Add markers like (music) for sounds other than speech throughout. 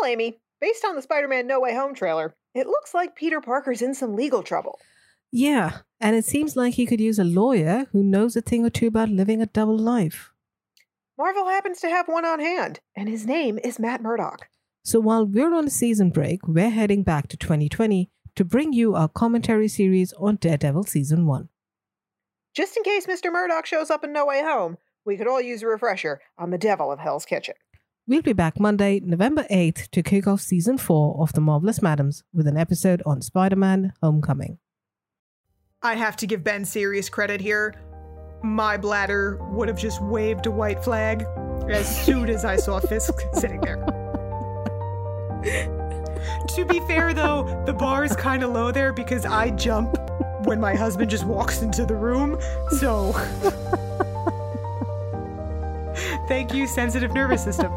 Well, Amy, based on the Spider Man No Way Home trailer, it looks like Peter Parker's in some legal trouble. Yeah, and it seems like he could use a lawyer who knows a thing or two about living a double life. Marvel happens to have one on hand, and his name is Matt Murdock. So while we're on a season break, we're heading back to 2020 to bring you our commentary series on Daredevil Season 1. Just in case Mr. Murdock shows up in No Way Home, we could all use a refresher on the Devil of Hell's Kitchen. We'll be back Monday, November 8th to kick off Season 4 of The Marvelous Madames with an episode on Spider Man Homecoming. I have to give Ben serious credit here. My bladder would have just waved a white flag as soon as I saw (laughs) Fisk sitting there. to be fair, though, the bar is kind of low there because I jump when my husband just walks into the room. So, thank you, sensitive nervous system.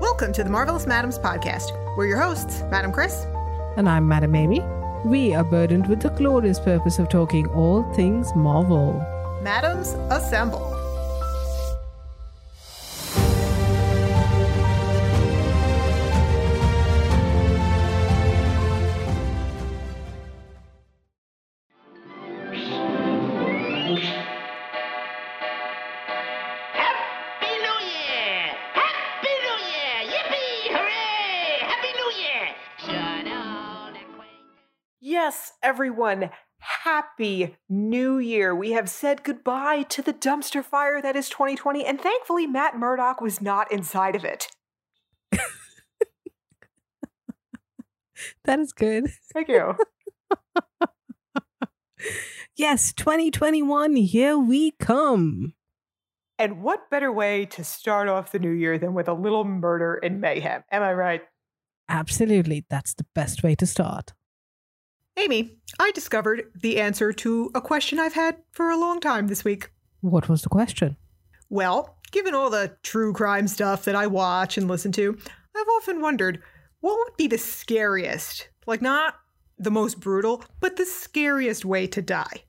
Welcome to the Marvelous Madames podcast. We're your hosts, Madam Chris. And I'm Madam Amy. We are burdened with the glorious purpose of talking all things Marvel. Madams, assemble. Everyone, happy new year. We have said goodbye to the dumpster fire that is 2020, and thankfully, Matt Murdock was not inside of it. That is good. Thank you. (laughs) Yes, 2021, here we come. and what better way to start off the new year than with a little murder and mayhem? Am I right? Absolutely, that's the best way to start. Amy, I discovered the answer to a question I've had for a long time this week. What was the question? Well, given all the true crime stuff that I watch and listen to, I've often wondered what would be the scariest, like not the most brutal, but the scariest way to die.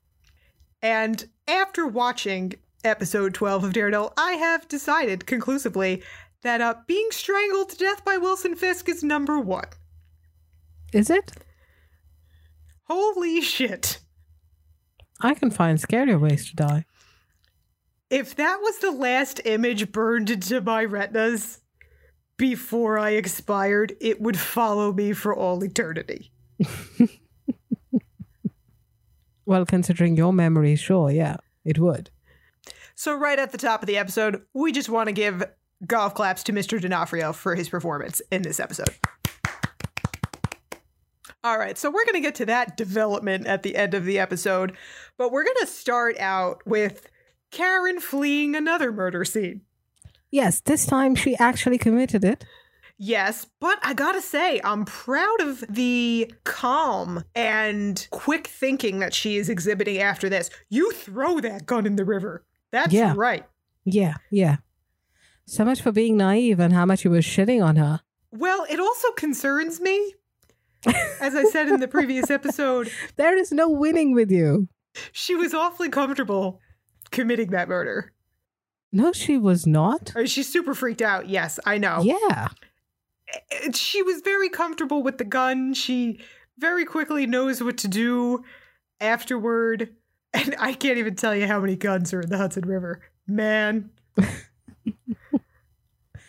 And after watching episode 12 of Daredevil, I have decided conclusively that uh, being strangled to death by Wilson Fisk is number one. Is it? Holy (laughs) shit. I can find scarier ways to die. If that was the last image burned into my retinas before I expired, it would follow me for all eternity. (laughs) Well, considering your memory, sure, yeah, it would. So, right at the top of the episode, we just want to give golf claps to Mr. D'Onofrio for his performance in this episode. All right, so we're going to get to that development at the end of the episode, but we're going to start out with Karen fleeing another murder scene. Yes, this time she actually committed it. Yes, but I gotta say, I'm proud of the calm and quick thinking that she is exhibiting after this. You throw that gun in the river. That's Yeah. right. Yeah, yeah. So much for being naive and how much you were shitting on her. Well, it also concerns me. As I said in the previous episode, (laughs) There is no winning with you. she was awfully comfortable committing that murder. No, she was not. She's super freaked out. Yes, I know. Yeah. She was very comfortable with the gun. She very quickly knows what to do afterward. And I can't even tell you how many guns are in the Hudson River. Man. (laughs)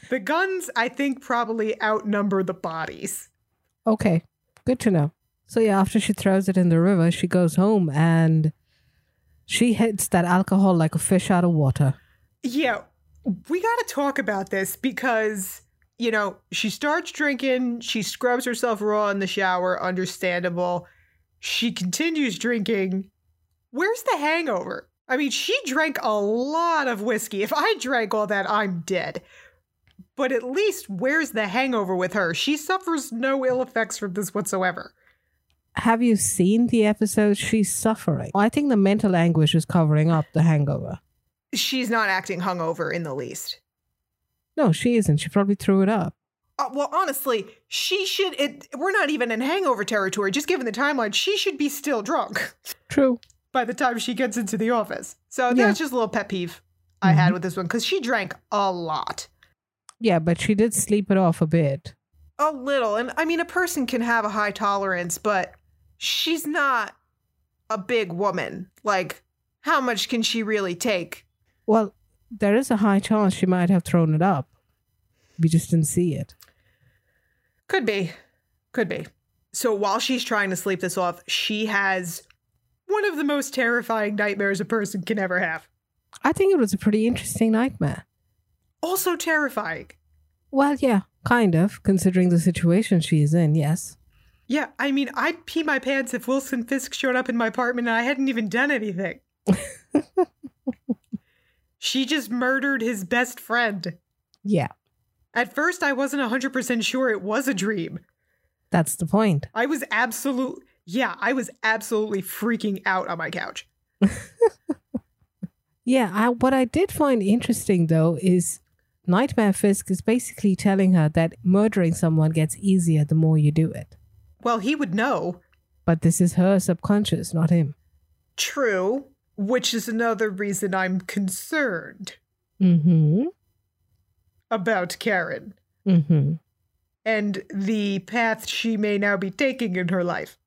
the guns, I think, probably outnumber the bodies. Okay. Good to know. So yeah, after she throws it in the river, she goes home and she hits that alcohol like a fish out of water. Yeah, we got to talk about this because, you know, she starts drinking, she scrubs herself raw in the shower, understandable. She continues drinking. Where's the hangover? I mean, she drank a lot of whiskey. If I drank all that, I'm dead. But at least, where's the hangover with her? She suffers no ill effects from this whatsoever. Have you seen the episode she's suffering? I think the mental anguish is covering up the hangover. She's not acting hungover in the least. No, she isn't. She probably threw it up. Uh, well, honestly, she should. It, we're not even in hangover territory. Just given the timeline, she should be still drunk (laughs) True. by the time she gets into the office. So Yeah. that's just a little pet peeve I had with this one because she drank a lot. Yeah, but she did sleep it off a bit. A little. And I mean, a person can have a high tolerance, but she's not a big woman. Like, how much can she really take? Well, there is a high chance she might have thrown it up. We just didn't see it. Could be. Could be. So while she's trying to sleep this off, she has one of the most terrifying nightmares a person can ever have. I think it was a pretty interesting nightmare. Also terrifying. Well, yeah, kind of, considering the situation she's in, yes. Yeah, I mean, I'd pee my pants if Wilson Fisk showed up in my apartment and I hadn't even done anything. (laughs) she just murdered his best friend. Yeah, At first, I wasn't 100% sure it was a dream. that's the point. I was absolute yeah, I was absolutely freaking out on my couch. (laughs) Yeah, I, what I did find interesting though is Nightmare Fisk is basically telling her that murdering someone gets easier the more you do it. Well, he would know. But this is her subconscious, not him. True, which is another reason I'm concerned Mm-hmm. about Karen Mm-hmm. and the path she may now be taking in her life.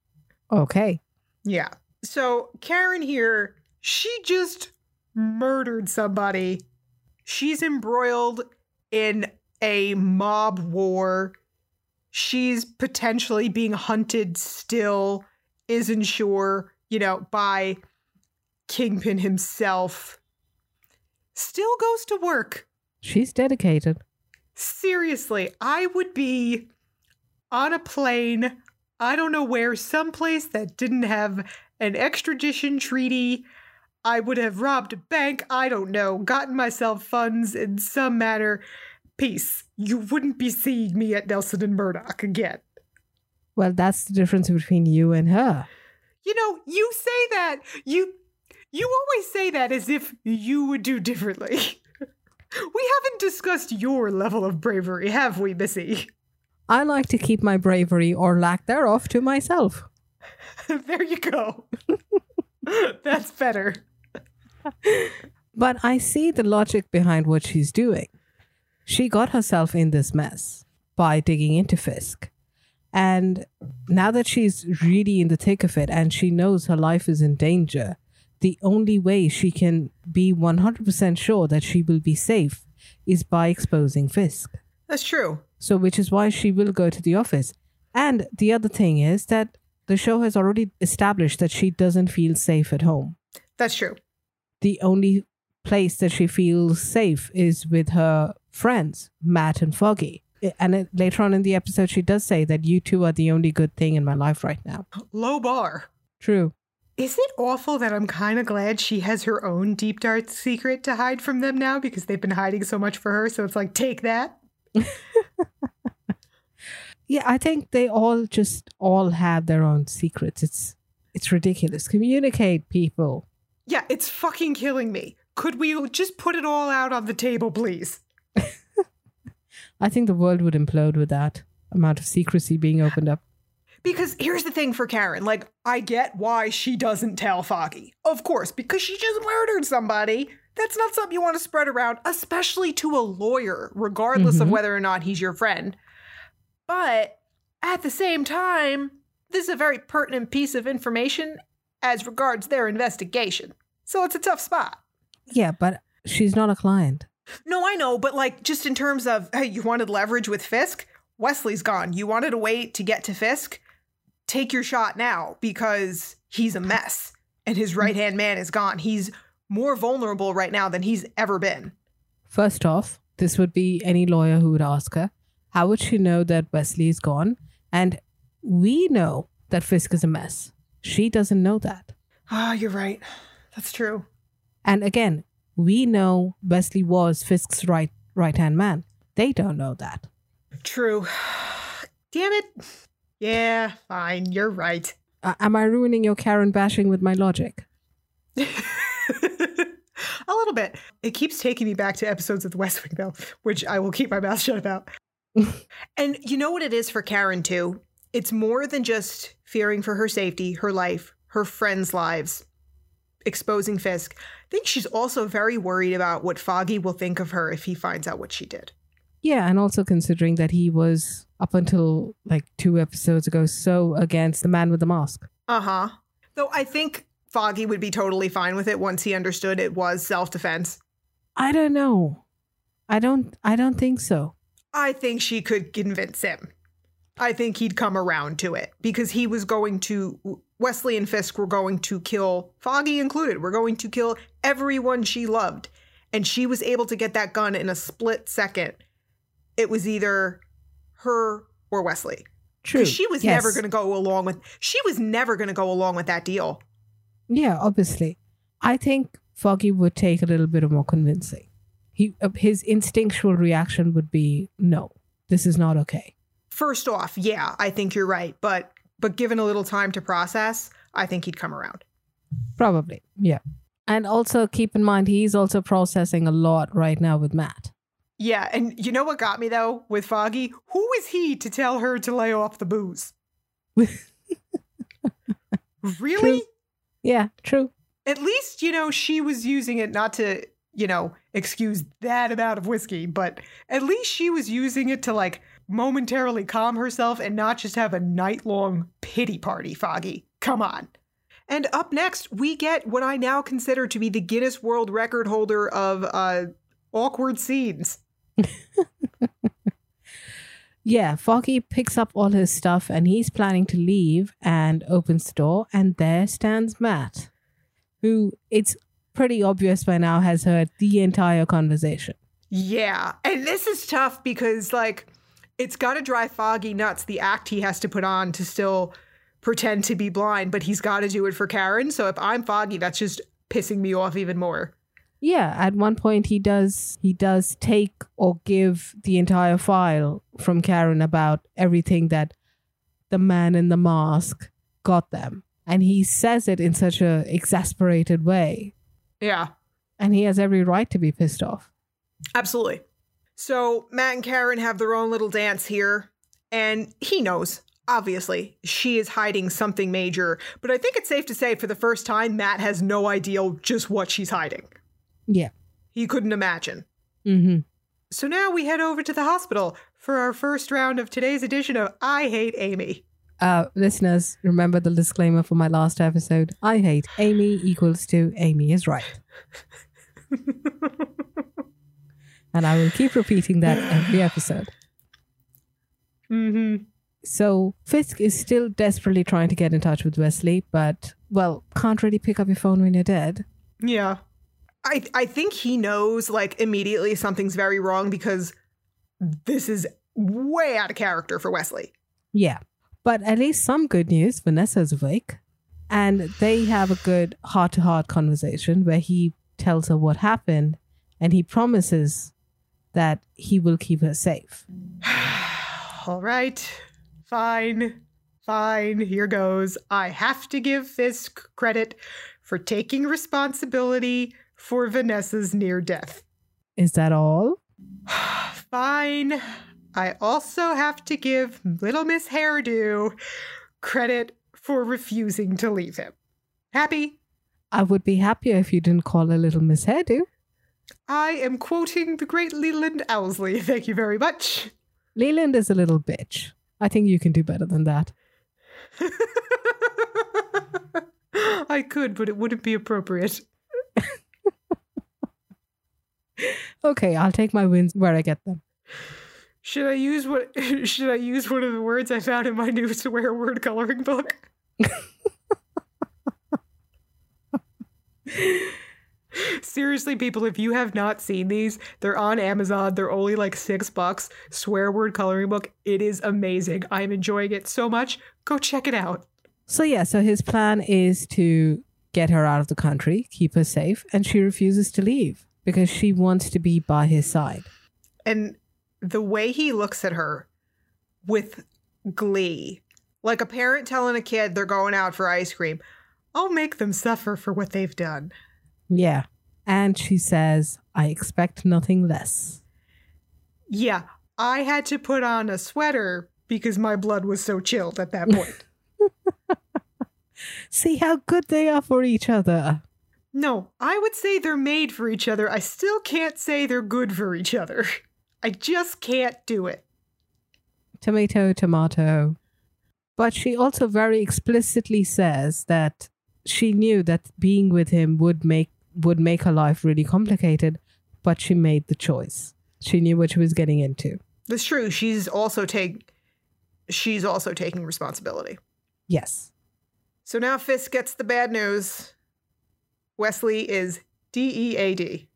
Okay. Yeah. So, Karen here, she just murdered somebody. She's embroiled in a mob war. She's potentially being hunted still, isn't sure, you know, by Kingpin himself. Still goes to work. She's dedicated. Seriously, I would be on a plane, I don't know where, someplace that didn't have an extradition treaty. I would have robbed a bank, I don't know, gotten myself funds in some manner. Peace. You wouldn't be seeing me at Nelson and Murdock again. Well, that's the difference between you and her. You know, you say that. You you always say that as if you would do differently. (laughs) we haven't discussed your level of bravery, have we, Missy? I like to keep my bravery or lack thereof to myself. (laughs) there you go. (laughs) That's better. But I see the logic behind what she's doing. She got herself in this mess by digging into Fisk. And now that she's really in the thick of it and she knows her life is in danger, the only way she can be 100% sure that she will be safe is by exposing Fisk. That's true. So, which is why she will go to the office. And the other thing is that the show has already established that she doesn't feel safe at home. That's true. The only place that she feels safe is with her friends, Matt and Foggy. And it, later on in the episode, she does say that you two are the only good thing in my life right now. Low bar. True. Is it awful that I'm kind of glad she has her own deep dark secret to hide from them now because they've been hiding so much for her? So it's like, take that. (laughs) Yeah, I think they all just all have their own secrets. It's it's ridiculous. Communicate, people. Yeah, it's fucking killing me. Could we just put it all out on the table, please? (laughs) I think the world would implode with that amount of secrecy being opened up. Because here's the thing for Karen. Like, I get why she doesn't tell Foggy. Of course, because she just murdered somebody. That's not something you want to spread around, especially to a lawyer, regardless of Mhm. whether or not he's your friend. But at the same time, this is a very pertinent piece of information as regards their investigation. So it's a tough spot. Yeah, but she's not a client. No, I know, but like just in terms of hey, you wanted leverage with Fisk, Wesley's gone. You wanted a way to get to Fisk, take your shot now because he's a mess and his right hand man is gone. He's more vulnerable right now than he's ever been. First off, this would be any lawyer who would ask her, how would she know that Wesley is gone? And we know that Fisk is a mess. She doesn't know that. Ah, you're right. That's true. And again, we know Wesley was Fisk's right right hand man. They don't know that. True. (sighs) Damn it. Yeah, fine. You're right. Uh, am I ruining your Karen bashing with my logic? (laughs) a little bit. It keeps taking me back to episodes of The West Wing, though, which I will keep my mouth (laughs) shut about. (laughs) and you know what it is for Karen, too? It's more than just fearing for her safety, her life, her friends' lives, exposing Fisk. I think she's also very worried about what Foggy will think of her if he finds out what she did. Yeah, and also considering that he was up until like two episodes ago so against the man with the mask. Uh huh. Though I think Foggy would be totally fine with it once he understood it was self defense. I don't know. I don't I don't think so. I think she could convince him. I think he'd come around to it because he was going to, Wesley and Fisk were going to kill, Foggy included, were going to kill everyone she loved. And she was able to get that gun in a split second. It was either her or Wesley. True. Because she was Yes. never going to go along with, she was never going to go along with that deal. Yeah, obviously. I think Foggy would take a little bit of more convincing. He uh, his instinctual reaction would be no. This is not okay. First off, yeah, I think you're right. But, but given a little time to process, I think he'd come around. Probably. Yeah. And also keep in mind he's also processing a lot right now with Matt. Yeah, and you know what got me though with Foggy? Who is he to tell her to lay off the booze? (laughs) really? True. Yeah, true. At least, you know, she was using it not to, you know, excuse that amount of whiskey, but at least she was using it to like momentarily calm herself and not just have a night long pity party, Foggy. Come on. And up next, we get what I now consider to be the Guinness World Record holder of uh, awkward scenes. (laughs) Yeah, Foggy picks up all his stuff and he's planning to leave and opens the door and there stands Matt, who it's pretty obvious by now has heard the entire conversation. Yeah. And this is tough because, like, it's got to drive Foggy nuts the act he has to put on to still pretend to be blind, but he's got to do it for Karen. So if I'm Foggy, that's just pissing me off even more. Yeah, at one point he does he does take or give the entire file from Karen about everything that the man in the mask got them. And he says it in such a exasperated way. Yeah, And he has every right to be pissed off. absolutely. So Matt and Karen have their own little dance here, and he knows. Obviously, she is hiding something major, but I think it's safe to say for the first time, Matt has no idea just what she's hiding. Yeah. He couldn't imagine. Mm-hmm. So now we head over to the hospital for our first round of today's edition of I Hate Amy. Uh, listeners, remember the disclaimer for my last episode. I hate Amy equals to Amy is right. (laughs) and I will keep repeating that every episode. Mm-hmm. So Fisk is still desperately trying to get in touch with Wesley, but well, can't really pick up your phone when you're dead. Yeah. I I think he knows like immediately something's very wrong because this is way out of character for Wesley. Yeah. But at least some good news. Vanessa's awake. And they have a good heart to heart conversation where he tells her what happened and he promises that he will keep her safe. (sighs) All right. Fine. Fine. Here goes. I have to give Fisk credit for taking responsibility for Vanessa's near death. Is that all? (sighs) Fine. I also have to give Little Miss Hairdo credit for refusing to leave him. Happy? I would be happier if you didn't call her little Miss Hairdo. I am quoting the great Leland Owlsley. (laughs) Thank you very much. Leland is a little bitch. I think you can do better than that. (laughs) I could, but it wouldn't be appropriate. (laughs) Okay, I'll take my wins where I get them. Should I use what should I use one of the words I found in my new swear word coloring book? Seriously, people, if you have not seen these, they're on Amazon. They're only like six bucks. Swear word coloring book. It is amazing. I'm enjoying it so much. Go check it out. So, yeah, so his plan is to get her out of the country, keep her safe, and she refuses to leave because she wants to be by his side. And the way he looks at her with glee, like a parent telling a kid they're going out for ice cream, I'll make them suffer for what they've done. Yeah. And she says, I expect nothing less. Yeah, I had to put on a sweater because my blood was so chilled at that point. (laughs) See how good they are for each other. no, I would say they're made for each other. I still can't say they're good for each other. (laughs) I just can't do it. Tomato, tomato. But she also very explicitly says that she knew that being with him would make would make her life really complicated, but she made the choice. She knew what she was getting into. That's true. She's also take she's also taking responsibility. Yes. So now Fisk gets the bad news. Wesley is DEAD.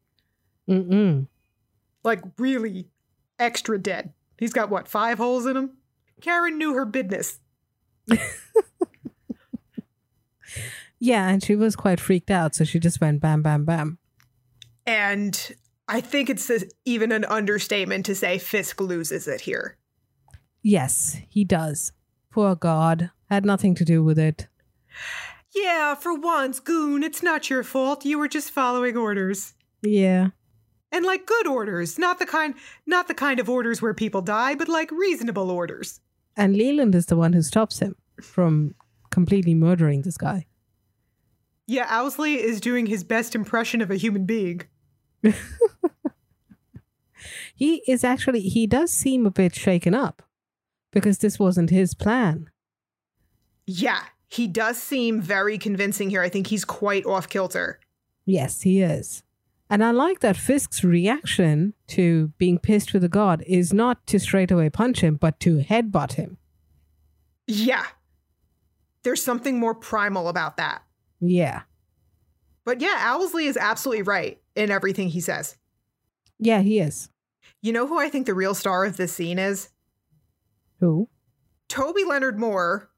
Mm-mm. Like really extra dead. He's got what, five holes in him? Karen knew her business. (laughs) Yeah, and she was quite freaked out, so she just went bam, bam, bam. And I think it's a, even an understatement to say Fisk loses it here. Yes, he does. Poor God. Had nothing to do with it. Yeah, for once, Goon, it's not your fault. You were just following orders. Yeah. And like good orders, not the kind not the kind of orders where people die, but like reasonable orders. And Leland is the one who stops him from completely murdering this guy. Yeah, Owlsley is doing his best impression of a human being. (laughs) He is actually, he does seem a bit shaken up because this wasn't his plan. Yeah, he does seem very convincing here. I think he's quite off kilter. Yes, he is. And I like that Fisk's reaction to being pissed with the god is not to straight away punch him, but to headbutt him. Yeah. There's something more primal about that. Yeah. But yeah, Owlsley is absolutely right in everything he says. Yeah, he is. You know who I think the real star of this scene is? Who? Toby Leonard Moore,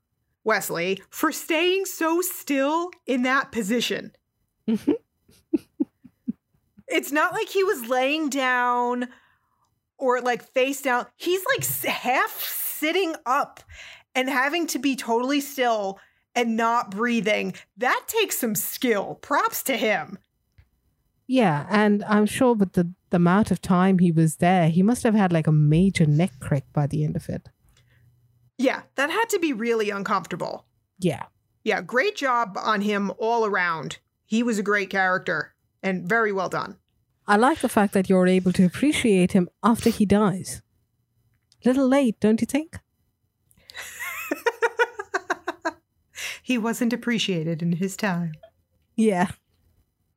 Wesley, for staying so still in that position. (laughs) it's not like he was laying down or like face down. He's like half sitting up and having to be totally still and not breathing. That takes some skill. Props to him. Yeah, and I'm sure with the, the amount of time he was there, he must have had like a major neck crack by the end of it. Yeah, that had to be really uncomfortable. Yeah. Yeah, great job on him all around. He was a great character and very well done. I like the fact that you're able to appreciate him after he dies. Little late, don't you think? He wasn't appreciated in his time. Yeah.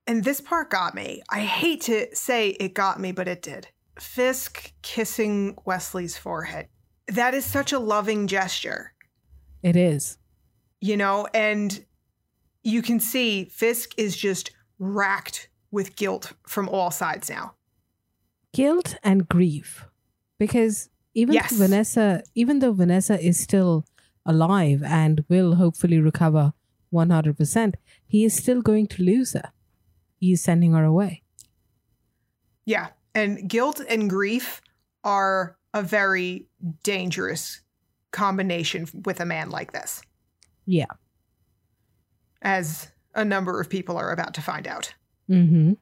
And this part got me. I hate to say it got me, but it did. Fisk kissing Wesley's forehead. That is such a loving gesture, It is. you know? And you can see Fisk is just racked with guilt from all sides now. Guilt and grief. Because even Yes. Vanessa even though Vanessa is still alive and will hopefully recover 100%, he is still going to lose her. He is sending her away. Yeah. And guilt and grief are a very dangerous combination with a man like this, Yeah. as a number of people are about to find out. Mm-hmm.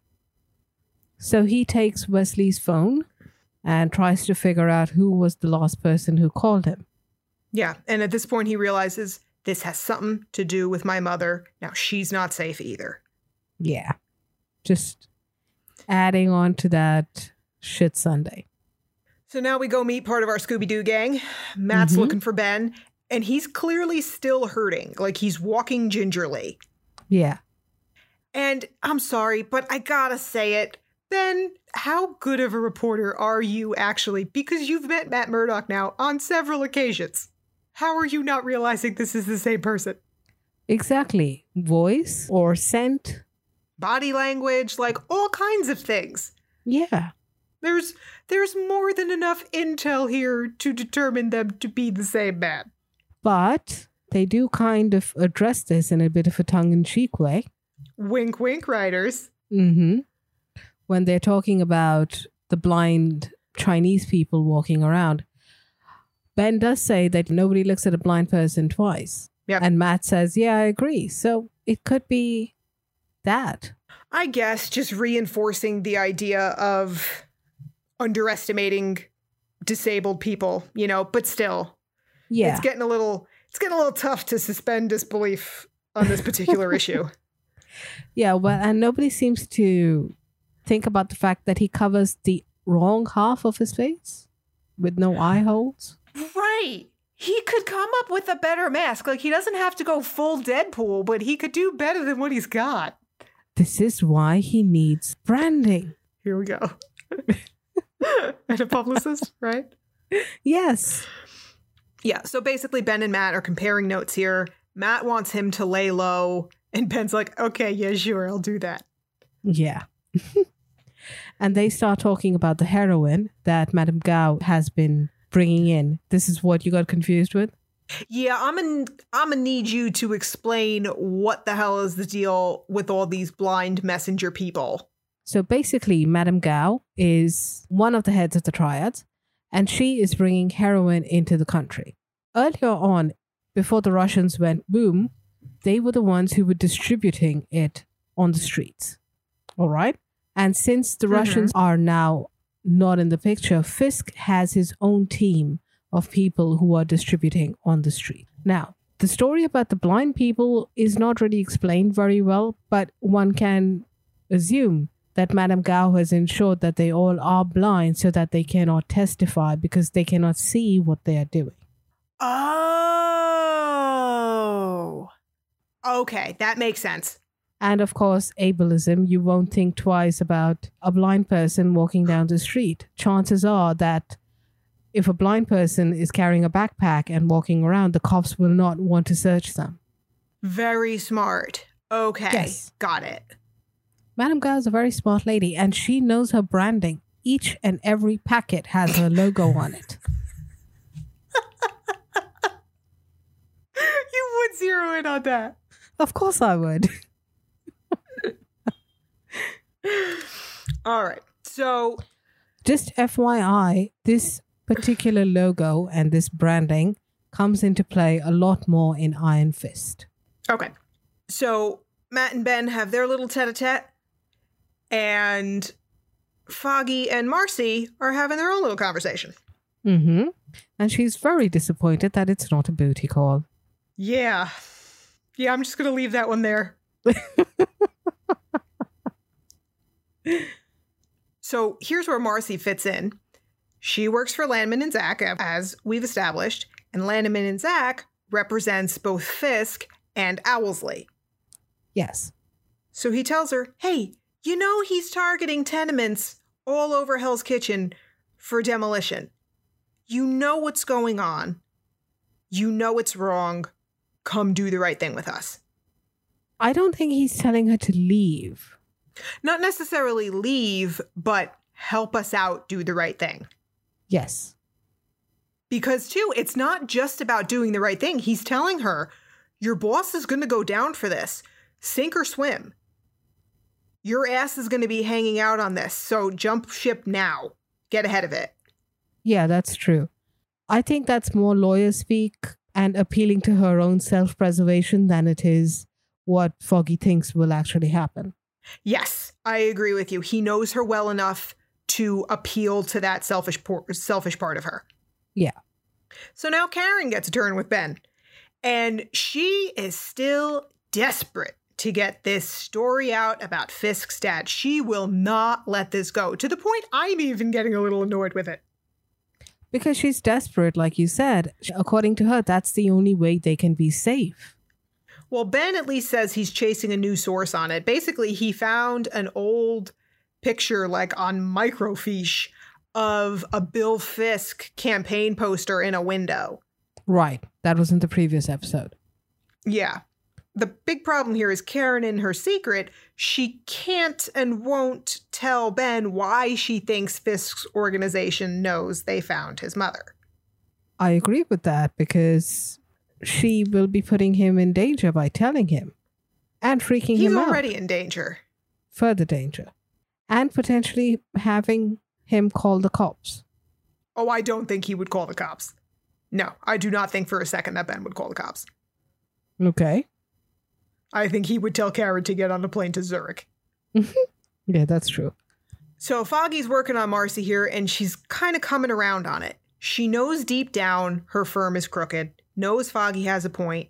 So he takes Wesley's phone and tries to figure out who was the last person who called him. Yeah. And at this point, he realizes this has something to do with my mother. Now, she's not safe either. Yeah. Just adding on to that shit Sunday. So now we go meet part of our Scooby Doo gang. Matt's Mhm. looking for Ben, and he's clearly still hurting, like he's walking gingerly. Yeah. And I'm sorry, but I gotta say it. Ben, how good of a reporter are you actually? Because you've met Matt Murdock now on several occasions. How are you not realizing this is the same person? Exactly. Voice or scent. Body language, like all kinds of things. Yeah. There's there's more than enough intel here to determine them to be the same man. But they do kind of address this in a bit of a tongue in cheek way. Wink wink writers. Mm-hmm. When they're talking about the blind Chinese people walking around, Ben does say that nobody looks at a blind person twice. Yep. And Matt says, Yeah, I agree. So it could be that. I guess just reinforcing the idea of underestimating disabled people, you know, but still, Yeah. it's getting a little it's getting a little tough to suspend disbelief on this particular (laughs) issue. Yeah, well, and nobody seems to think about the fact that he covers the wrong half of his face with no eye holes. Right. He could come up with a better mask. Like he doesn't have to go full Deadpool, but he could do better than what he's got. This is why he needs branding. Here we go. (laughs) and a publicist, (laughs) right? Yes. Yeah. So basically, Ben and Matt are comparing notes here. Matt wants him to lay low, and Ben's like, okay, yeah, sure, I'll do that. Yeah. (laughs) and they start talking about the heroin that Madame Gao has been bringing in. This is what you got confused with? Yeah, I'm gonna I'm gonna need you to explain what the hell is the deal with all these blind messenger people. So basically, Madame Gao is one of the heads of the triad, and she is bringing heroin into the country. Earlier on, before the Russians went boom, they were the ones who were distributing it on the streets. All right? And since the Mhm. Russians are now not in the picture, Fisk has his own team of people who are distributing on the street. Now, the story about the blind people is not really explained very well, but one can assume that Madame Gao has ensured that they all are blind so that they cannot testify because they cannot see what they are doing. Oh. Okay, that makes sense. And of course, ableism, you won't think twice about a blind person walking down the street. Chances are that if a blind person is carrying a backpack and walking around, the cops will not want to search them. Very smart. Okay, Yes. got it. Madame Gao is a very smart lady and she knows her branding. Each and every packet has her logo on it. (laughs) you would zero in on that. Of course, I would. (laughs) All right. So, Just FYI, this particular logo and this branding comes into play a lot more in Iron Fist. okay. So, Matt and Ben have their little tete a tete, and Foggy and Marcy are having their own little conversation. Mm-hmm. And she's very disappointed that it's not a booty call. Yeah. Yeah, I'm just going to leave that one there. (laughs) so here's where Marcy fits in. She works for Landman and Zack, as we've established, and Landman and Zack represents both Fisk and Owlsley. Yes. So he tells her, hey, you know he's targeting tenements all over Hell's Kitchen for demolition. You know what's going on. You know it's wrong. Come do the right thing with us. I don't think he's telling her to leave. Not necessarily leave, but help us out, do the right thing. Yes. Because, too, it's not just about doing the right thing. He's telling her, your boss is going to go down for this, sink or swim. Your ass is going to be hanging out on this, so jump ship now. Get ahead of it. Yeah, that's true. I think that's more lawyer speak and appealing to her own self preservation than it is what Foggy thinks will actually happen. Yes, I agree with you. He knows her well enough to appeal to that selfish por- selfish part of her. Yeah. So now Karen gets a turn with Ben, and she is still desperate to get this story out about Fisk's dad. She will not let this go to the point I'm even getting a little annoyed with it. Because she's desperate, like you said. According to her, that's the only way they can be safe. Well, Ben at least says he's chasing a new source on it. Basically, he found an old picture, like on microfiche, of a Bill Fisk campaign poster in a window. Right. That was in the previous episode. Yeah. The big problem here is Karen, in her secret, she can't and won't tell Ben why she thinks Fisk's organization knows they found his mother. I agree with that because she will be putting him in danger by telling him and freaking He's him out. He's already in danger. Further danger. And potentially having him call the cops. Oh, I don't think he would call the cops. No, I do not think for a second that Ben would call the cops. Okay. I think he would tell Karen to get on a plane to Zurich. (laughs) Yeah, that's true. So Foggy's working on Marcy here, and she's kind of coming around on it. She knows deep down her firm is crooked, knows Foggy has a point,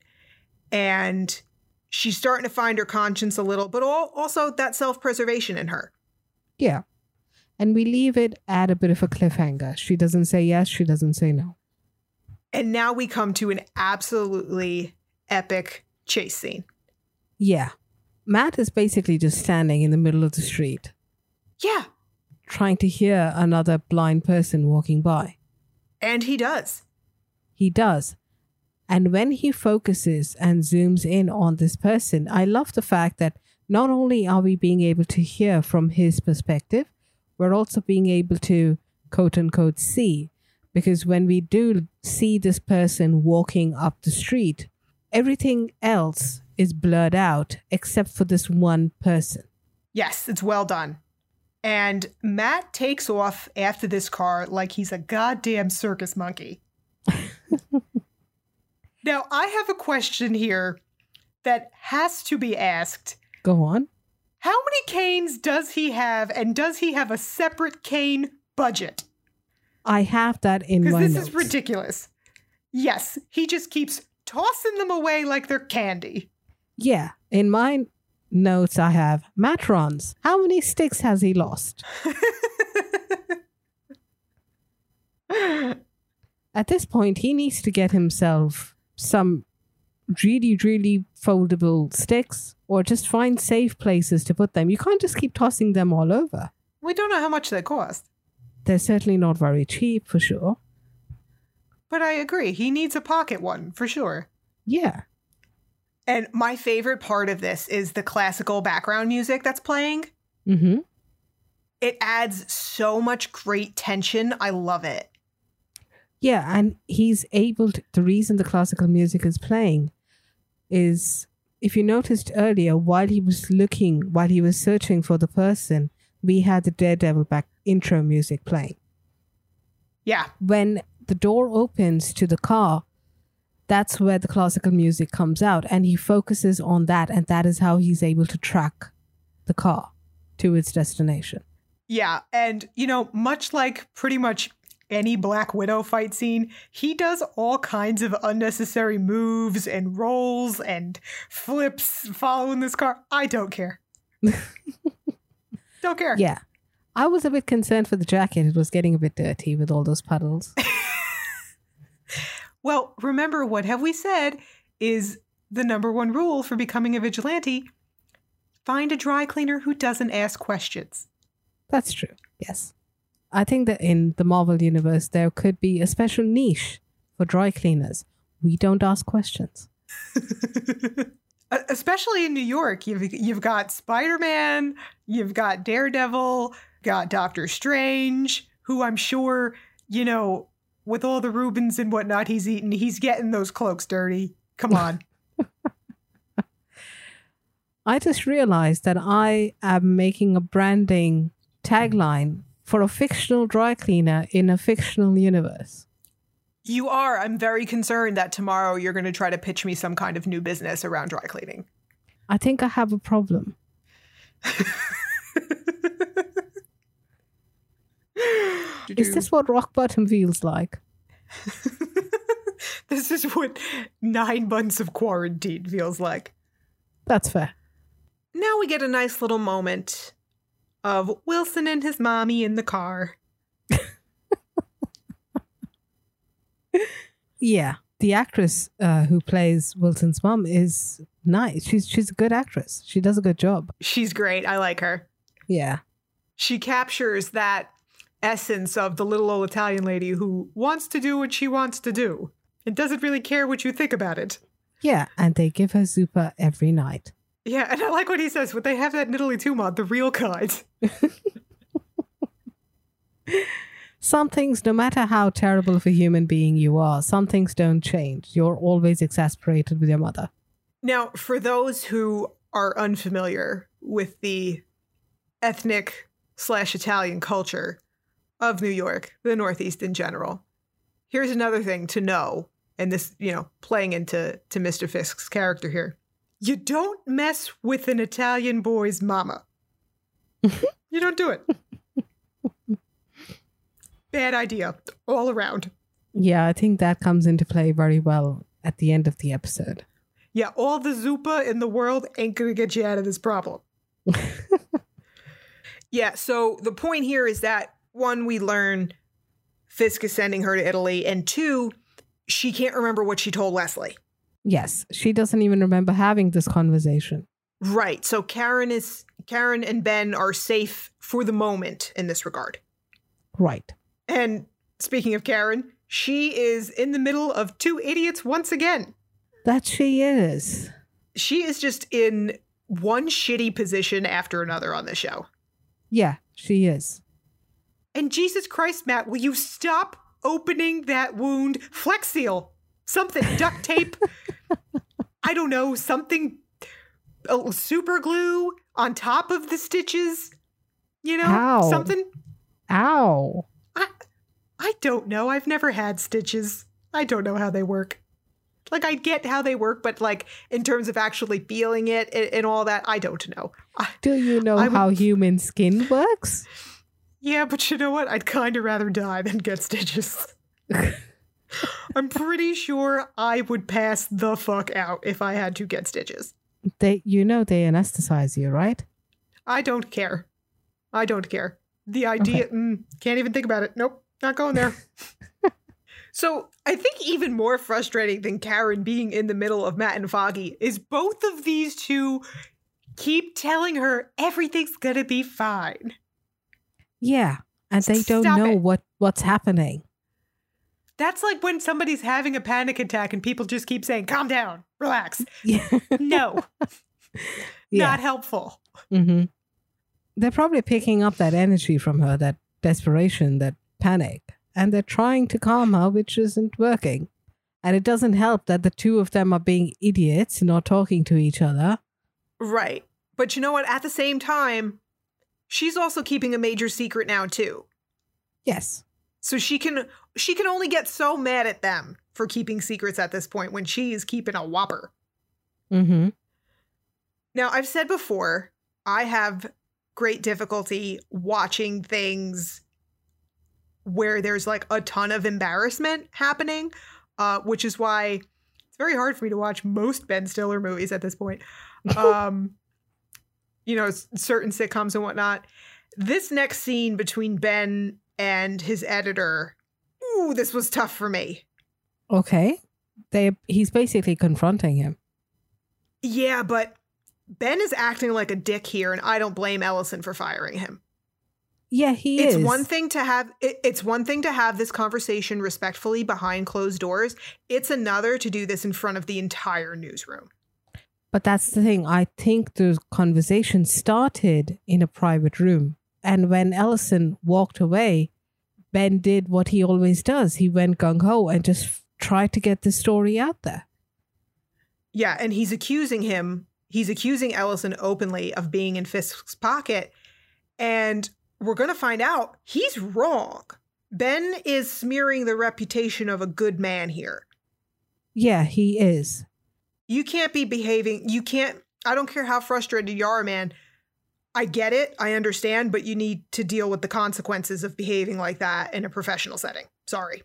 and she's starting to find her conscience a little, but al- also that self preservation in her. Yeah. And we leave it at a bit of a cliffhanger. She doesn't say yes, she doesn't say no. And now we come to an absolutely epic chase scene. Yeah. Matt is basically just standing in the middle of the street, Yeah, trying to hear another blind person walking by. and he does. He does. And when he focuses and zooms in on this person, I love the fact that not only are we being able to hear from his perspective, we're also being able to quote unquote see. Because when we do see this person walking up the street, everything else is blurred out except for this one person. Yes, it's well done. And Matt takes off after this car like he's a goddamn circus monkey. (laughs) now, I have a question here that has to be asked. Go on. How many canes does he have, and does he have a separate cane budget? I have that in my. Because this notes. is ridiculous. Yes, he just keeps tossing them away like they're candy. Yeah, in my notes I have Matt runs. How many sticks has he lost? (laughs) At this point, he needs to get himself some really, really foldable sticks or just find safe places to put them. You can't just keep tossing them all over. we don't know how much they cost, They're certainly not very cheap for sure. but I agree. He needs a pocket one for sure. Yeah. And my favorite part of this is the classical background music that's playing. Mm-hmm. It adds so much great tension. I love it. Yeah, and he's able to, the reason the classical music is playing is if you noticed earlier, while he was looking, while he was searching for the person, we had the Daredevil back intro music playing. Yeah. When the door opens to the car, that's where the classical music comes out, and he focuses on that, and that is how he's able to track the car to its destination. Yeah. And, you know, much like pretty much any Black Widow fight scene, he does all kinds of unnecessary moves and rolls and flips following this car. I don't care. (laughs) don't care. Yeah. I was a bit concerned for the jacket. It was getting a bit dirty with all those puddles. (laughs) Well, remember what have we said is the number one rule for becoming a vigilante find a dry cleaner who doesn't ask questions. That's true. Yes. I think that in the Marvel universe, there could be a special niche for dry cleaners. We don't ask questions. (laughs) Especially in New York, you've you've got Spider Man, you've got Daredevil, got Doctor Strange, who I'm sure you know with all the Rubens and whatnot he's eating, he's getting those cloaks dirty. Come on, (laughs) I just realized that I am making a branding tagline for a fictional dry cleaner in a fictional universe. you are. I'm very concerned that tomorrow you're going to try to pitch me some kind of new business around dry cleaning. I think I have a problem. (laughs) Is this what rock bottom feels like? (laughs) this is what nine months of quarantine feels like. That's fair. Now we get a nice little moment of Wilson and his mommy in the car. Yeah. The actress uh, who plays Wilson's mom is nice. She's she's a good actress. She does a good job. She's great. I like her. Yeah. She captures that essence of the little old Italian lady who wants to do what she wants to do and doesn't really care what you think about it. Yeah. And they give her Zupa every night. Yeah, and I like what he says. Would they have that in Italy too, mod, the real kind. (laughs) Some things, no matter how terrible of a human being you are, some things don't change. You're always exasperated with your mother. Now, for those who are unfamiliar with the ethnic slash Italian culture of New York, the Northeast in general, here's another thing to know, and this, you know, playing into to Mr. Fisk's character here. You don't mess with an Italian boy's mama. (laughs) you don't do it. Bad idea all around. Yeah, I think that comes into play very well at the end of the episode. Yeah, all the Zupa in the world ain't gonna get you out of this problem. (laughs) Yeah, so the point here is that one, we learn Fisk is sending her to Italy, and two, she can't remember what she told Leslie. Yes, she doesn't even remember having this conversation. Right. So Karen is Karen and Ben are safe for the moment in this regard. Right. And speaking of Karen, she is in the middle of two idiots once again. That she is. She is just in one shitty position after another on the show. Yeah, she is. And Jesus Christ, Matt, will you stop opening that wound? Flex seal, something, duct tape. (laughs) I don't know, something, oh, super glue on top of the stitches. You know, Ow. something. Ow. I, I don't know. I've never had stitches. I don't know how they work. Like I get how they work, but like in terms of actually feeling it and, and all that, I don't know. I, Do you know I would- how human skin works? yeah, but you know what? I'd kind of rather die than get stitches. (laughs) I'm pretty sure I would pass the fuck out if I had to get stitches. They you know they anesthetize you, right? I don't care. I don't care. The idea, mm, can't even think about it. Nope, not going there. (laughs) so I think even more frustrating than Karen being in the middle of Matt and Foggy is both of these two keep telling her everything's gonna be fine. Yeah. And they don't know it. what what's happening. That's like when somebody's having a panic attack and people just keep saying, calm down, relax. (laughs) Yeah. No, yeah. not helpful. hmm They're probably picking up that energy from her, that desperation, that panic, and they're trying to calm her, which isn't working. And it doesn't help that the two of them are being idiots, not talking to each other. Right. But you know what? At the same time, she's also keeping a major secret now, too. Yes. So she can she can only get so mad at them for keeping secrets at this point when she is keeping a whopper. Mm-hmm. Now, I've said before, I have great difficulty watching things where there's like a ton of embarrassment happening, uh, which is why it's very hard for me to watch most Ben Stiller movies at this point. (laughs) Um, you know, certain sitcoms and whatnot. This next scene between Ben and his editor, ooh, this was tough for me. Okay. They he's basically confronting him. Yeah, but Ben is acting like a dick here, and I don't blame Ellison for firing him. Yeah, he it's is. one thing to have it, it's one thing to have this conversation respectfully behind closed doors. It's another to do this in front of the entire newsroom. But that's the thing. I think the conversation started in a private room. And when Ellison walked away, Ben did what he always does. He went gung ho and just f- tried to get the story out there. Yeah, and he's accusing him. He's accusing Ellison openly of being in Fisk's pocket, and we're going to find out he's wrong. Ben is smearing the reputation of a good man here. Yeah, he is. You can't be behaving. You can't. I don't care how frustrated you are, man. I get it. I understand, but you need to deal with the consequences of behaving like that in a professional setting. Sorry.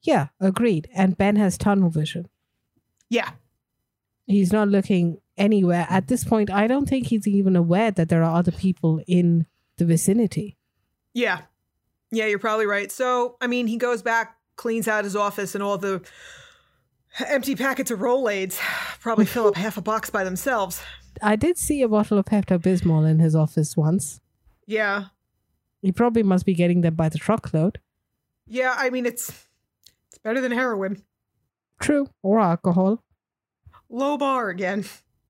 Yeah, agreed. And Ben has tunnel vision. Yeah. He's not looking anywhere. At this point, I don't think he's even aware that there are other people in the vicinity. Yeah. Yeah, you're probably right. So, I mean, he goes back, cleans out his office, and all the empty packets of Rolaids (sighs) probably fill up (laughs) half a box by themselves. I did see a bottle of Pepto Bismol in his office once. Yeah. He probably must be getting them by the truckload. Yeah, I mean, it's it's better than heroin. True. Or alcohol. Low bar again.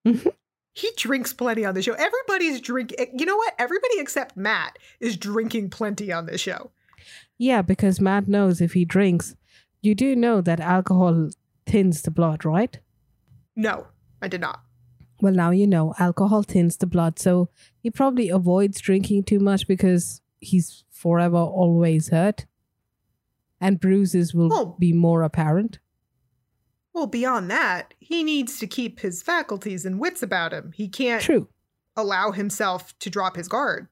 Mhm. He drinks plenty on the show. Everybody's drinking. You know what? Everybody except Matt is drinking plenty on this show. Yeah, because Matt knows if he drinks, you do know that alcohol thins the blood, right? No, I did not. Well, now you know alcohol thins the blood, so he probably avoids drinking too much because he's forever always hurt. And bruises will Oh. be more apparent. Well, beyond that, he needs to keep his faculties and wits about him. He can't True. allow himself to drop his guard.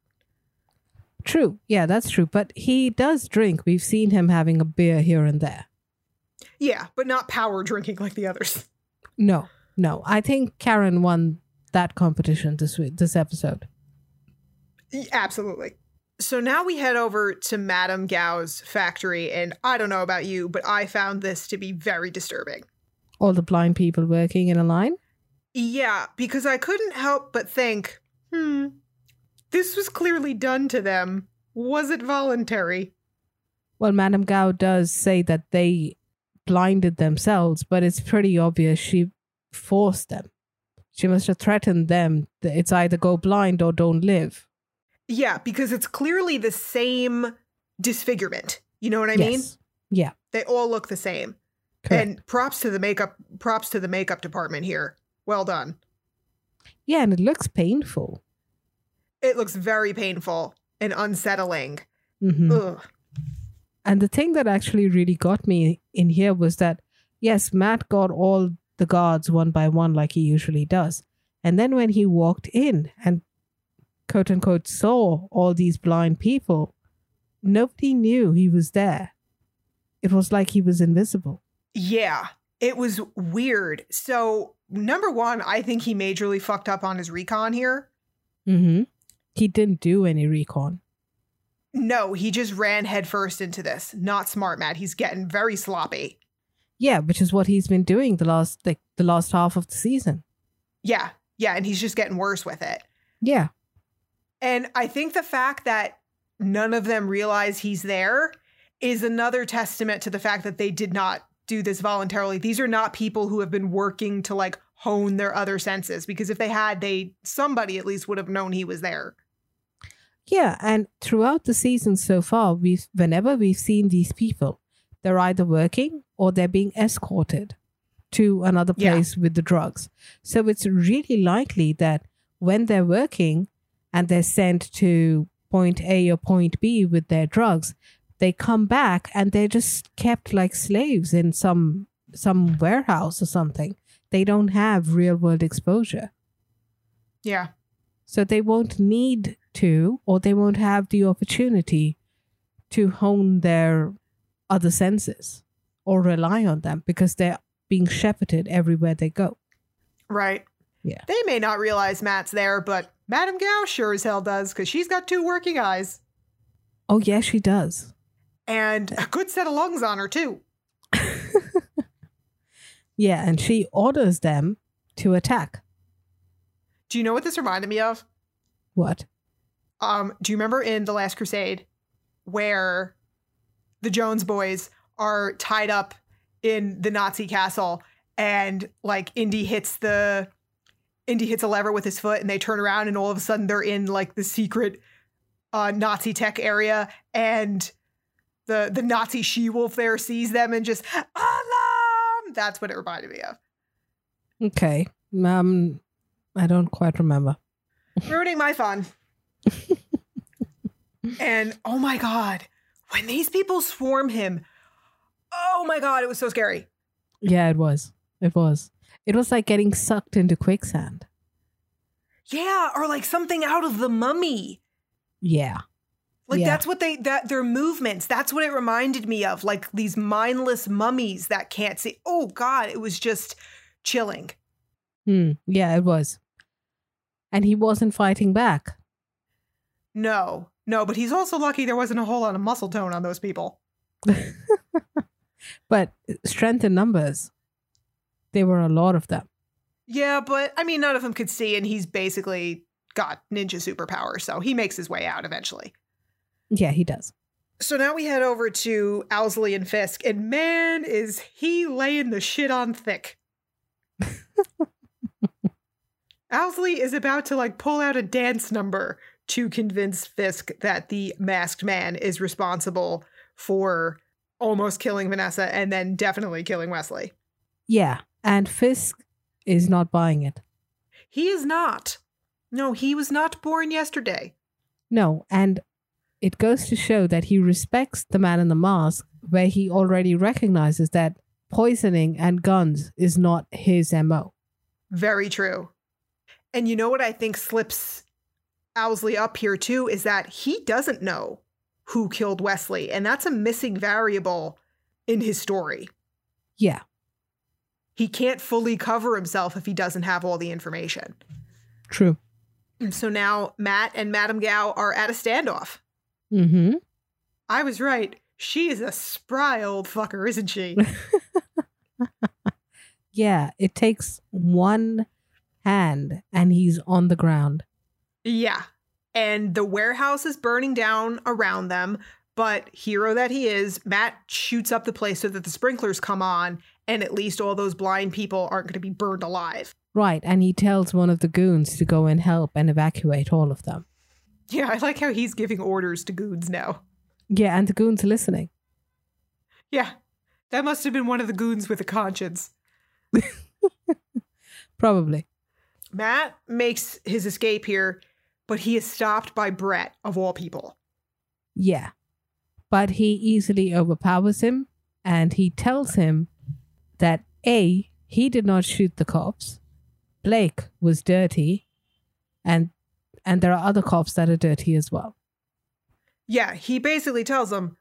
True. Yeah, that's true. But he does drink. We've seen him having a beer here and there. Yeah, but not power drinking like the others. No, no. I think Karen won that competition this week, this episode. Absolutely. So now we head over to Madame Gao's factory, and I don't know about you, but I found this to be very disturbing. All the blind people working in a line. Yeah, because I couldn't help but think, hmm, this was clearly done to them. Was it voluntary? Well, Madame Gao does say that they blinded themselves, but it's pretty obvious she forced them. She must have threatened them that it's either go blind or don't live. Yeah, because it's clearly the same disfigurement. You know what I mean? Yeah. They all look the same. Correct. And props to the makeup props to the makeup department here. Well done. yeah, and it looks painful. It looks very painful and unsettling. hmm Ugh. And the thing that actually really got me in here was that, yes, Matt got all the guards one by one like he usually does. And then when he walked in and quote unquote saw all these blind people, nobody knew he was there. It was like he was invisible. Yeah, it was weird. So, number one, I think he majorly fucked up on his recon here. Mm-hmm. He didn't do any recon. No, he just ran headfirst into this. Not smart, Matt. He's getting very sloppy. Yeah, which is what he's been doing the last like the last half of the season. Yeah, yeah, and he's just getting worse with it. Yeah. And I think the fact that none of them realize he's there is another testament to the fact that they did not do this voluntarily. These are not people who have been working to like hone their other senses because if they had, they somebody at least would have known he was there. Yeah, and throughout the season so far, we've whenever we've seen these people, they're either working or they're being escorted to another Yeah. place with the drugs. So it's really likely that when they're working and they're sent to point A or point B with their drugs, they come back and they're just kept like slaves in some some warehouse or something. They don't have real world exposure. Yeah. So they won't need to, or they won't have the opportunity to hone their other senses or rely on them because they're being shepherded everywhere they go. Right. Yeah. They may not realize Matt's there, but Madame Gao sure as hell does because she's got two working eyes Oh, yeah, she does. and a good set of lungs on her, too. (laughs) Yeah, and she orders them to attack. Do you know what this reminded me of? What? Um, do you remember in The Last Crusade where the Jones boys are tied up in the Nazi castle and like Indy hits the Indy hits a lever with his foot and they turn around and all of a sudden they're in like the secret uh, Nazi tech area and the the Nazi she wolf there sees them and just alarm. That's what it reminded me of. Okay. Um, I don't quite remember. ruining my fun. (laughs) and oh my god, when these people swarm him, oh my god, it was so scary. Yeah, it was. It was. It was like getting sucked into quicksand. Yeah, or like something out of the mummy. Yeah. Like Yeah. that's what they that their movements. That's what it reminded me of. Like these mindless mummies that can't see. Oh god, it was just chilling. Hmm. Yeah, it was. And he wasn't fighting back. No. No, but he's also lucky there wasn't a whole lot of muscle tone on those people. (laughs) But strength in numbers, there were a lot of them. Yeah, but I mean none of them could see and he's basically got ninja superpower, so he makes his way out eventually. Yeah, he does. So now we head over to Owlsley and Fisk, and man, is he laying the shit on thick. (laughs) Owlsley is about to like pull out a dance number to convince Fisk that the masked man is responsible for almost killing Vanessa and then definitely killing Wesley. Yeah. And Fisk is not buying it. He is not. No, he was not born yesterday. No. And it goes to show that he respects the man in the mask, where he already recognizes that poisoning and guns is not his MO. Very true. And you know what I think slips Owlsley up here too is that he doesn't know who killed Wesley, and that's a missing variable in his story. Yeah. He can't fully cover himself if he doesn't have all the information. True. So now Matt and Madame Gao are at a standoff. Mm-hmm. I was right. She is a spry old fucker, isn't she? (laughs) Yeah, it takes one hand and he's on the ground. Yeah. And the warehouse is burning down around them. But hero that he is, Matt shoots up the place so that the sprinklers come on, and at least all those blind people aren't going to be burned alive. Right, and he tells one of the goons to go and help and evacuate all of them. Yeah, I like how he's giving orders to goons now. Yeah, and the goons are listening. Yeah, that must have been one of the goons with a conscience. (laughs) Probably. Matt makes his escape here, but he is stopped by Brett, of all people. Yeah. But he easily overpowers him and he tells him that A, he did not shoot the cops. Blake was dirty and and there are other cops that are dirty as well. Yeah, he basically tells him,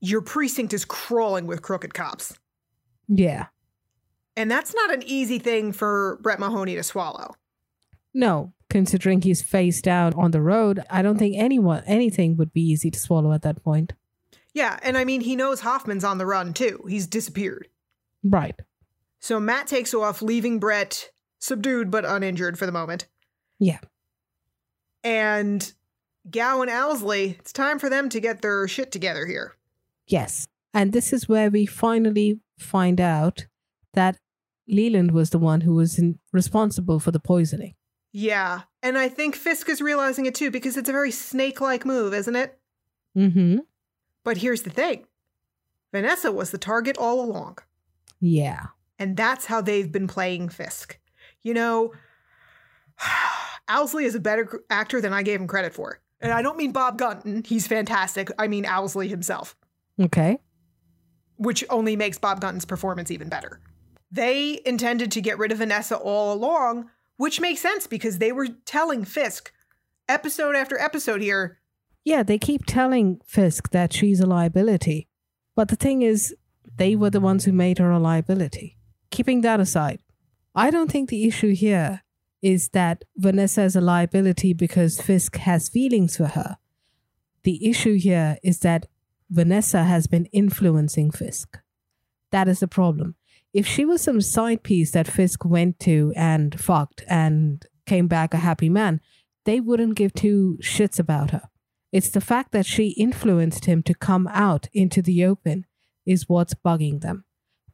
Your precinct is crawling with crooked cops. Yeah. And that's not an easy thing for Brett Mahoney to swallow. No, considering he's face down on the road, I don't think anyone anything would be easy to swallow at that point. Yeah, and I mean, he knows Hoffman's on the run too. He's disappeared. Right. So Matt takes off, leaving Brett subdued but uninjured for the moment. Yeah. And Gao and Owlsley, it's time for them to get their shit together here. Yes. And this is where we finally find out that Leland was the one who was in, responsible for the poisoning. Yeah, and I think Fisk is realizing it too because it's a very snake like move, isn't it? Mm-hmm. But here's the thing Vanessa was the target all along. Yeah. And that's how they've been playing Fisk. You know, (sighs) Owlsley is a better actor than I gave him credit for. And I don't mean Bob Gunton, he's fantastic. I mean Owlsley himself, Okay. which only makes Bob Gunton's performance even better. They intended to get rid of Vanessa all along, which makes sense because they were telling Fisk episode after episode here Yeah, they keep telling Fisk that she's a liability. But the thing is, they were the ones who made her a liability. Keeping that aside, I don't think the issue here is that Vanessa is a liability because Fisk has feelings for her. The issue here is that Vanessa has been influencing Fisk. That is the problem. If she was some side piece that Fisk went to and fucked and came back a happy man, they wouldn't give two shits about her. It's the fact that she influenced him to come out into the open is what's bugging them.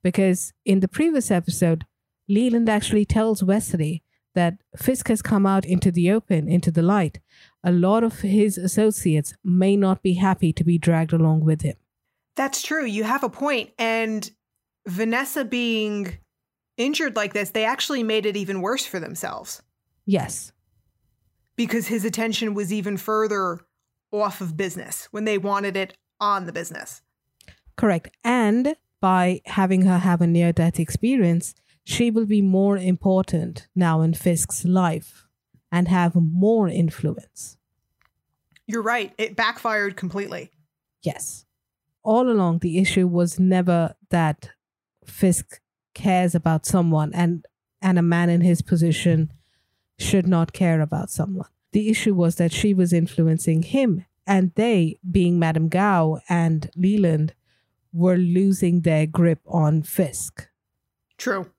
Because in the previous episode, Leland actually tells Wesley that Fisk has come out into the open, into the light. A lot of his associates may not be happy to be dragged along with him. That's true. You have a point. And Vanessa being injured like this, they actually made it even worse for themselves Yes, because his attention was even further off of business when they wanted it on the business. correct. And by having her have a near death experience, she will be more important now in Fisk's life and have more influence. You're right. It backfired completely. Yes. All along, the issue was never that Fisk cares about someone and, and a man in his position should not care about someone. The issue was that she was influencing him, and they, being Madame Gao and Leland, were losing their grip on Fisk. True.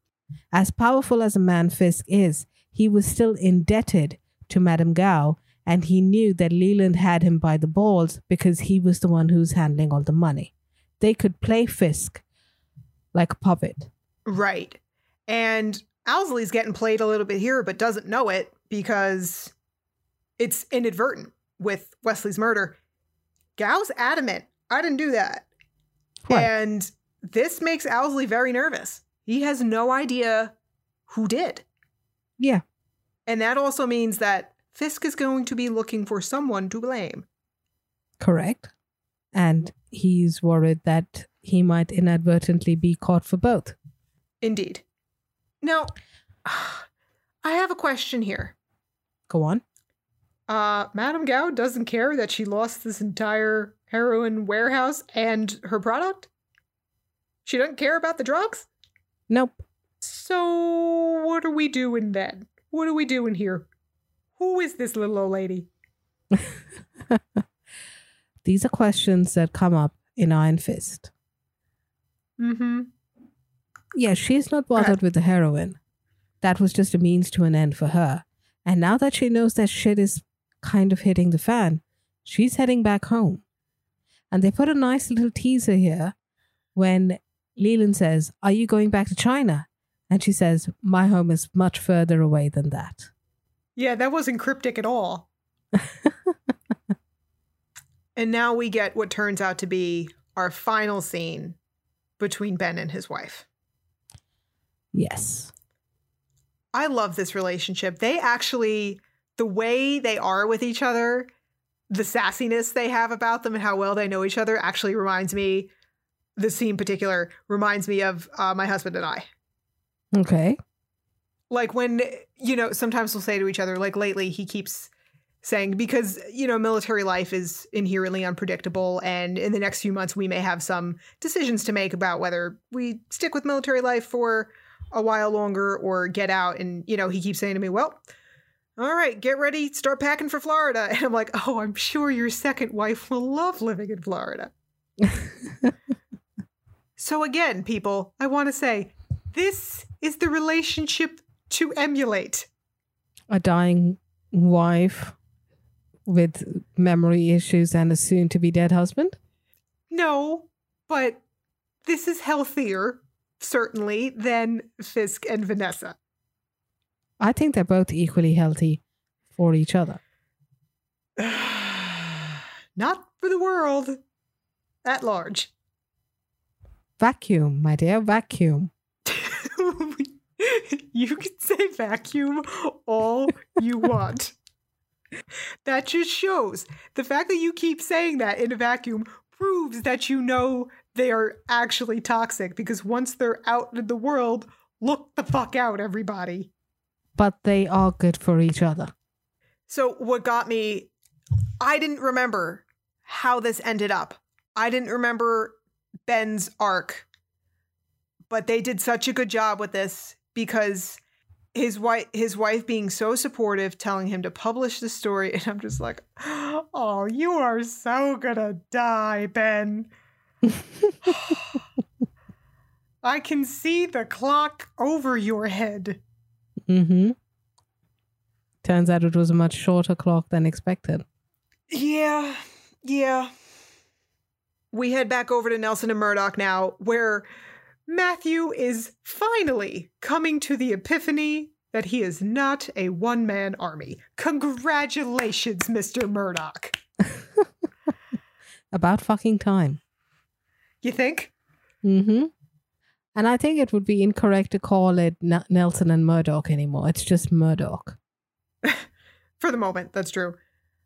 As powerful as a man Fisk is, he was still indebted to Madame Gao, and he knew that Leland had him by the balls because he was the one who was handling all the money. They could play Fisk like a puppet. Right. And Owlsley's getting played a little bit here, but doesn't know it because it's inadvertent with Wesley's murder. Gao's adamant. I didn't do that. Right. And this makes Owlsley very nervous. He has no idea who did. Yeah. And that also means that Fisk is going to be looking for someone to blame. Correct. And he's worried that he might inadvertently be caught for both. Indeed. Now, (sighs) I have a question here. Go on. Uh, Madame Gao doesn't care that she lost this entire heroin warehouse and her product? She doesn't care about the drugs? Nope. So, what are we doing then? What are we doing here? Who is this little old lady? (laughs) These are questions that come up in Iron Fist. Mm-hmm. Yeah, she's not bothered with the heroin. That was just a means to an end for her. And now that she knows that shit is kind of hitting the fan, she's heading back home. And they put a nice little teaser here when Leland says, Are you going back to China? And she says, My home is much further away than that. Yeah, that wasn't cryptic at all. (laughs) and now we get what turns out to be our final scene between Ben and his wife. Yes. I love this relationship. They actually, the way they are with each other, the sassiness they have about them, and how well they know each other actually reminds me, the scene in particular reminds me of uh, my husband and I. Okay. like when you know sometimes we'll say to each other like lately he keeps saying because you know military life is inherently unpredictable and in the next few months we may have some decisions to make about whether we stick with military life for a while longer or get out. And you know he keeps saying to me well all right get ready start packing for florida. (laughs) And i'm like oh i'm sure your second wife will love living in florida. (laughs) So again people i want to say this is the relationship to emulate. A dying wife with memory issues and a soon to be dead husband? No, but this is healthier, certainly, than Fisk and Vanessa. I think they're both equally healthy for each other. (sighs) Not for the world at large. Vacuum, my dear, vacuum. (laughs) you can say vacuum all you want. (laughs) That just shows the fact that you keep saying that in a vacuum proves that you know they are actually toxic because once they're out in the world, look the fuck out, everybody. But they are good for each other. So, what got me, I didn't remember how this ended up. I didn't remember Ben's arc, but they did such a good job with this because his wife, his wife being so supportive, telling him to publish the story, (laughs) and I'm just like, oh, you are so gonna die, Ben. (sighs) I can see the clock over your head. Mm-hmm. Turns out it was a much shorter clock than expected. Yeah, yeah. We head back over to Nelson and Murdock now, where Matthew is finally coming to the epiphany that he is not a one man army. Congratulations, Mr. Murdock. (laughs) About fucking time. You think? Mm-hmm. And I think it would be incorrect to call it N- Nelson and Murdock anymore. It's just Murdock. (laughs) For the moment, that's true.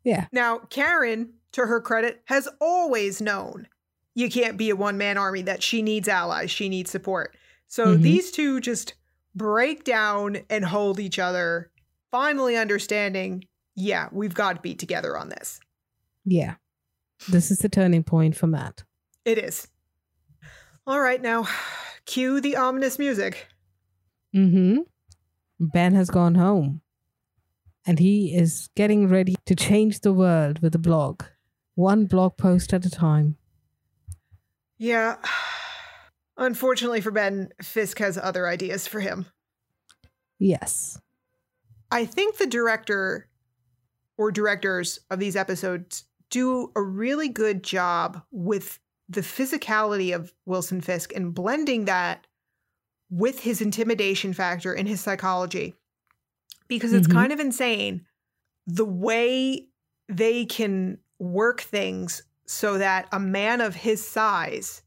Yeah. Now, Karen, to her credit, has always known you can't be a one man army, that she needs allies, she needs support. So Mhm. these two just break down and hold each other, finally understanding, yeah, we've got to be together on this. Yeah. This is the turning point for Matt. It is. All right, now cue the ominous music. Mm-hmm. Ben has gone home. And he is getting ready to change the world with a blog. One blog post at a time. Yeah. (sighs) Unfortunately for Ben, Fisk has other ideas for him. Yes. I think the director or directors of these episodes do a really good job with the physicality of Wilson Fisk and blending that with his intimidation factor and his psychology. Because it's Mhm. kind of insane the way they can work things so that a man of his size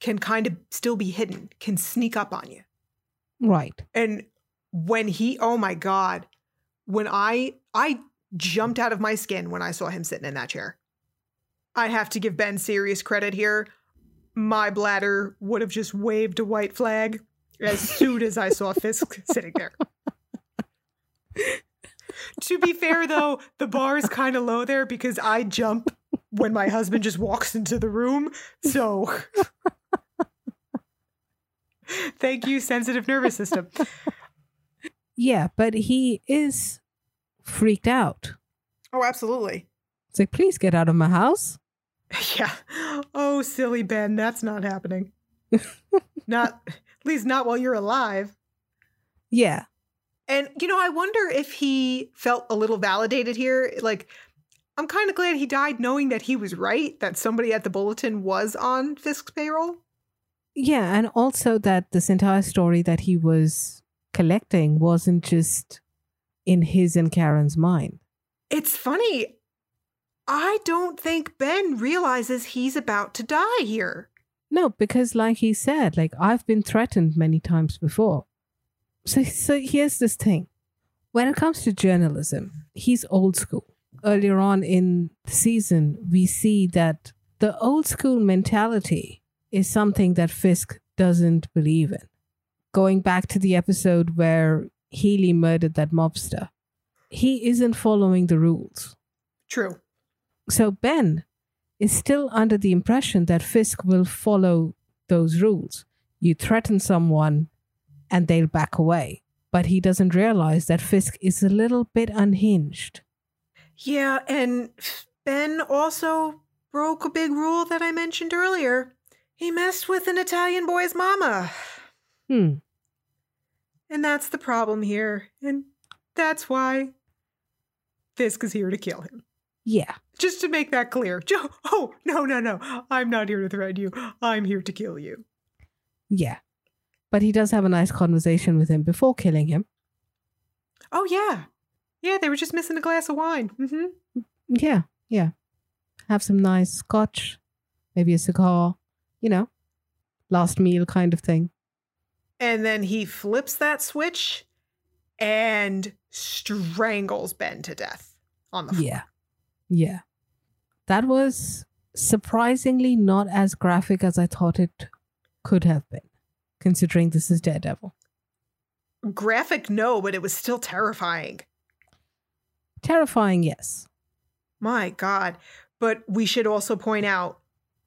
can kind of still be hidden, can sneak up on you. Right. And when he, oh my God, when I, I jumped out of my skin when I saw him sitting in that chair. I have to give Ben serious credit here. My bladder would have just waved a white flag as soon as I saw Fisk (laughs) sitting there. to be fair, though, the bar is kind of low there because I jump when my husband just walks into the room. So, (laughs) thank you, sensitive nervous system. Yeah, but he is freaked out. Oh, absolutely. It's like, please get out of my house. (laughs) Yeah. Oh, silly Ben, that's not happening. not at least not while you're alive. Yeah. And you know, I wonder if he felt a little validated here. Like, I'm kind of glad he died knowing that he was right, that somebody at the bulletin was on Fisk's payroll. Yeah. And also that this entire story that he was collecting wasn't just in his and Karen's mind. It's funny. I don't think Ben realizes he's about to die here. No, because like he said, like I've been threatened many times before. So so here's this thing. When it comes to journalism, he's old school. Earlier on in the season, we see that the old school mentality is something that Fisk doesn't believe in. Going back to the episode where Healy murdered that mobster, he isn't following the rules. True. So Ben is still under the impression that Fisk will follow those rules. You threaten someone and they'll back away. But he doesn't realize that Fisk is a little bit unhinged. Yeah, and Ben also broke a big rule that I mentioned earlier. He messed with an Italian boy's mama. Hmm. And that's the problem here. And that's why Fisk is here to kill him. Yeah. Just to make that clear. (laughs) Jo- oh, no, no, no. I'm not here to threaten you. I'm here to kill you. Yeah. But he does have a nice conversation with him before killing him. Oh, yeah. Yeah, they were just missing a glass of wine. hmm Yeah. Yeah. Have some nice scotch, maybe a cigar, you know, last meal kind of thing. And then he flips that switch and strangles Ben to death on the floor. Yeah. Yeah. That was surprisingly not as graphic as I thought it could have been, considering this is Daredevil. Graphic, no, but it was still terrifying. Terrifying, yes. My God. But we should also point out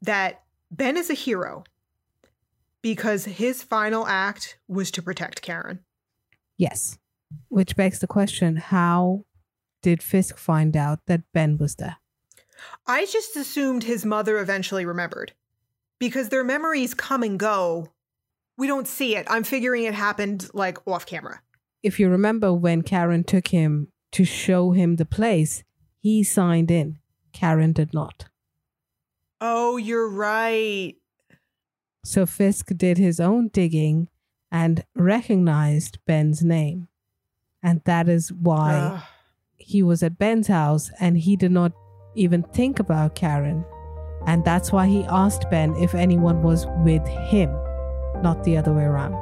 that Ben is a hero because his final act was to protect Karen. Yes. Which begs the question how did Fisk find out that Ben was there? I just assumed his mother eventually remembered because their memories come and go. We don't see it. I'm figuring it happened like off camera. If you remember when Karen took him to show him the place, he signed in. Karen did not. Oh, you're right. So Fisk did his own digging and recognized Ben's name. And that is why Ugh. he was at Ben's house and he did not even think about Karen. And that's why he asked Ben if anyone was with him, not the other way around.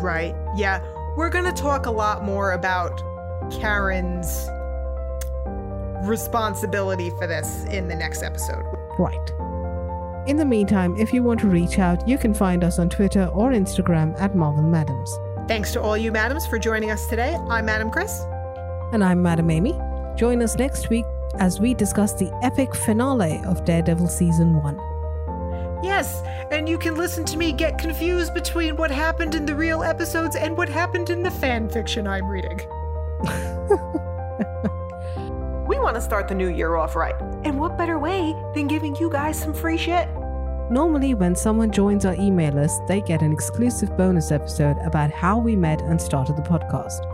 Right. Yeah. We're going to talk a lot more about Karen's responsibility for this in the next episode. Right. In the meantime, if you want to reach out, you can find us on Twitter or Instagram at Marvel Madams. Thanks to all you madams for joining us today. I'm Madam Chris. And I'm Madam Amy. Join us next week as we discuss the epic finale of Daredevil Season 1. Yes, and you can listen to me get confused between what happened in the real episodes and what happened in the fan fiction I'm reading. (laughs) we want to start the new year off right. And what better way than giving you guys some free shit? Normally, when someone joins our email list, they get an exclusive bonus episode about how we met and started the podcast.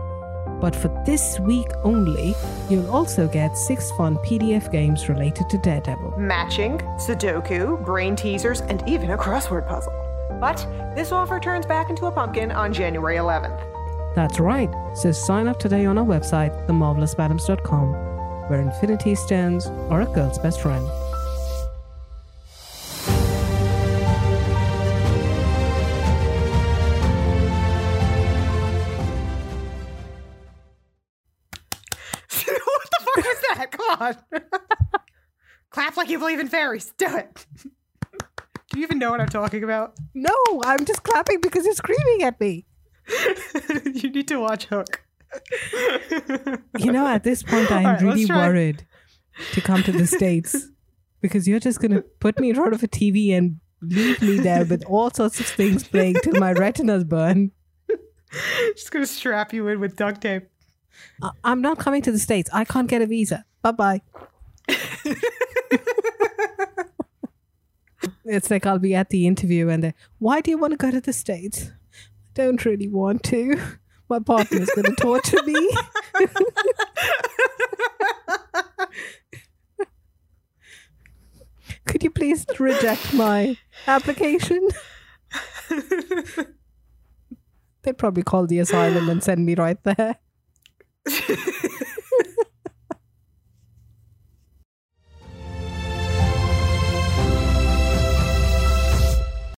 But for this week only, you'll also get six fun PDF games related to Daredevil. Matching, Sudoku, brain teasers, and even a crossword puzzle. But this offer turns back into a pumpkin on January 11th. That's right, so sign up today on our website, themarvelousmadams.com, where Infinity Stones are a girl's best friend. (laughs) what the fuck was that? Come on. (laughs) Clap like you believe in fairies. Do it. Do you even know what I'm talking about? No, I'm just clapping because you're screaming at me. (laughs) you need to watch Hook. You know, at this point, I'm right, really worried to come to the (laughs) States because you're just going to put me in front of a TV and leave me there with all sorts of things playing till my retinas burn. Just gonna strap you in with duct tape. I- I'm not coming to the States. I can't get a visa. Bye bye. (laughs) it's like I'll be at the interview and they why do you want to go to the States? I don't really want to. My partner's going to torture me. (laughs) Could you please reject my application? (laughs) They'd probably call the asylum and send me right there. (laughs)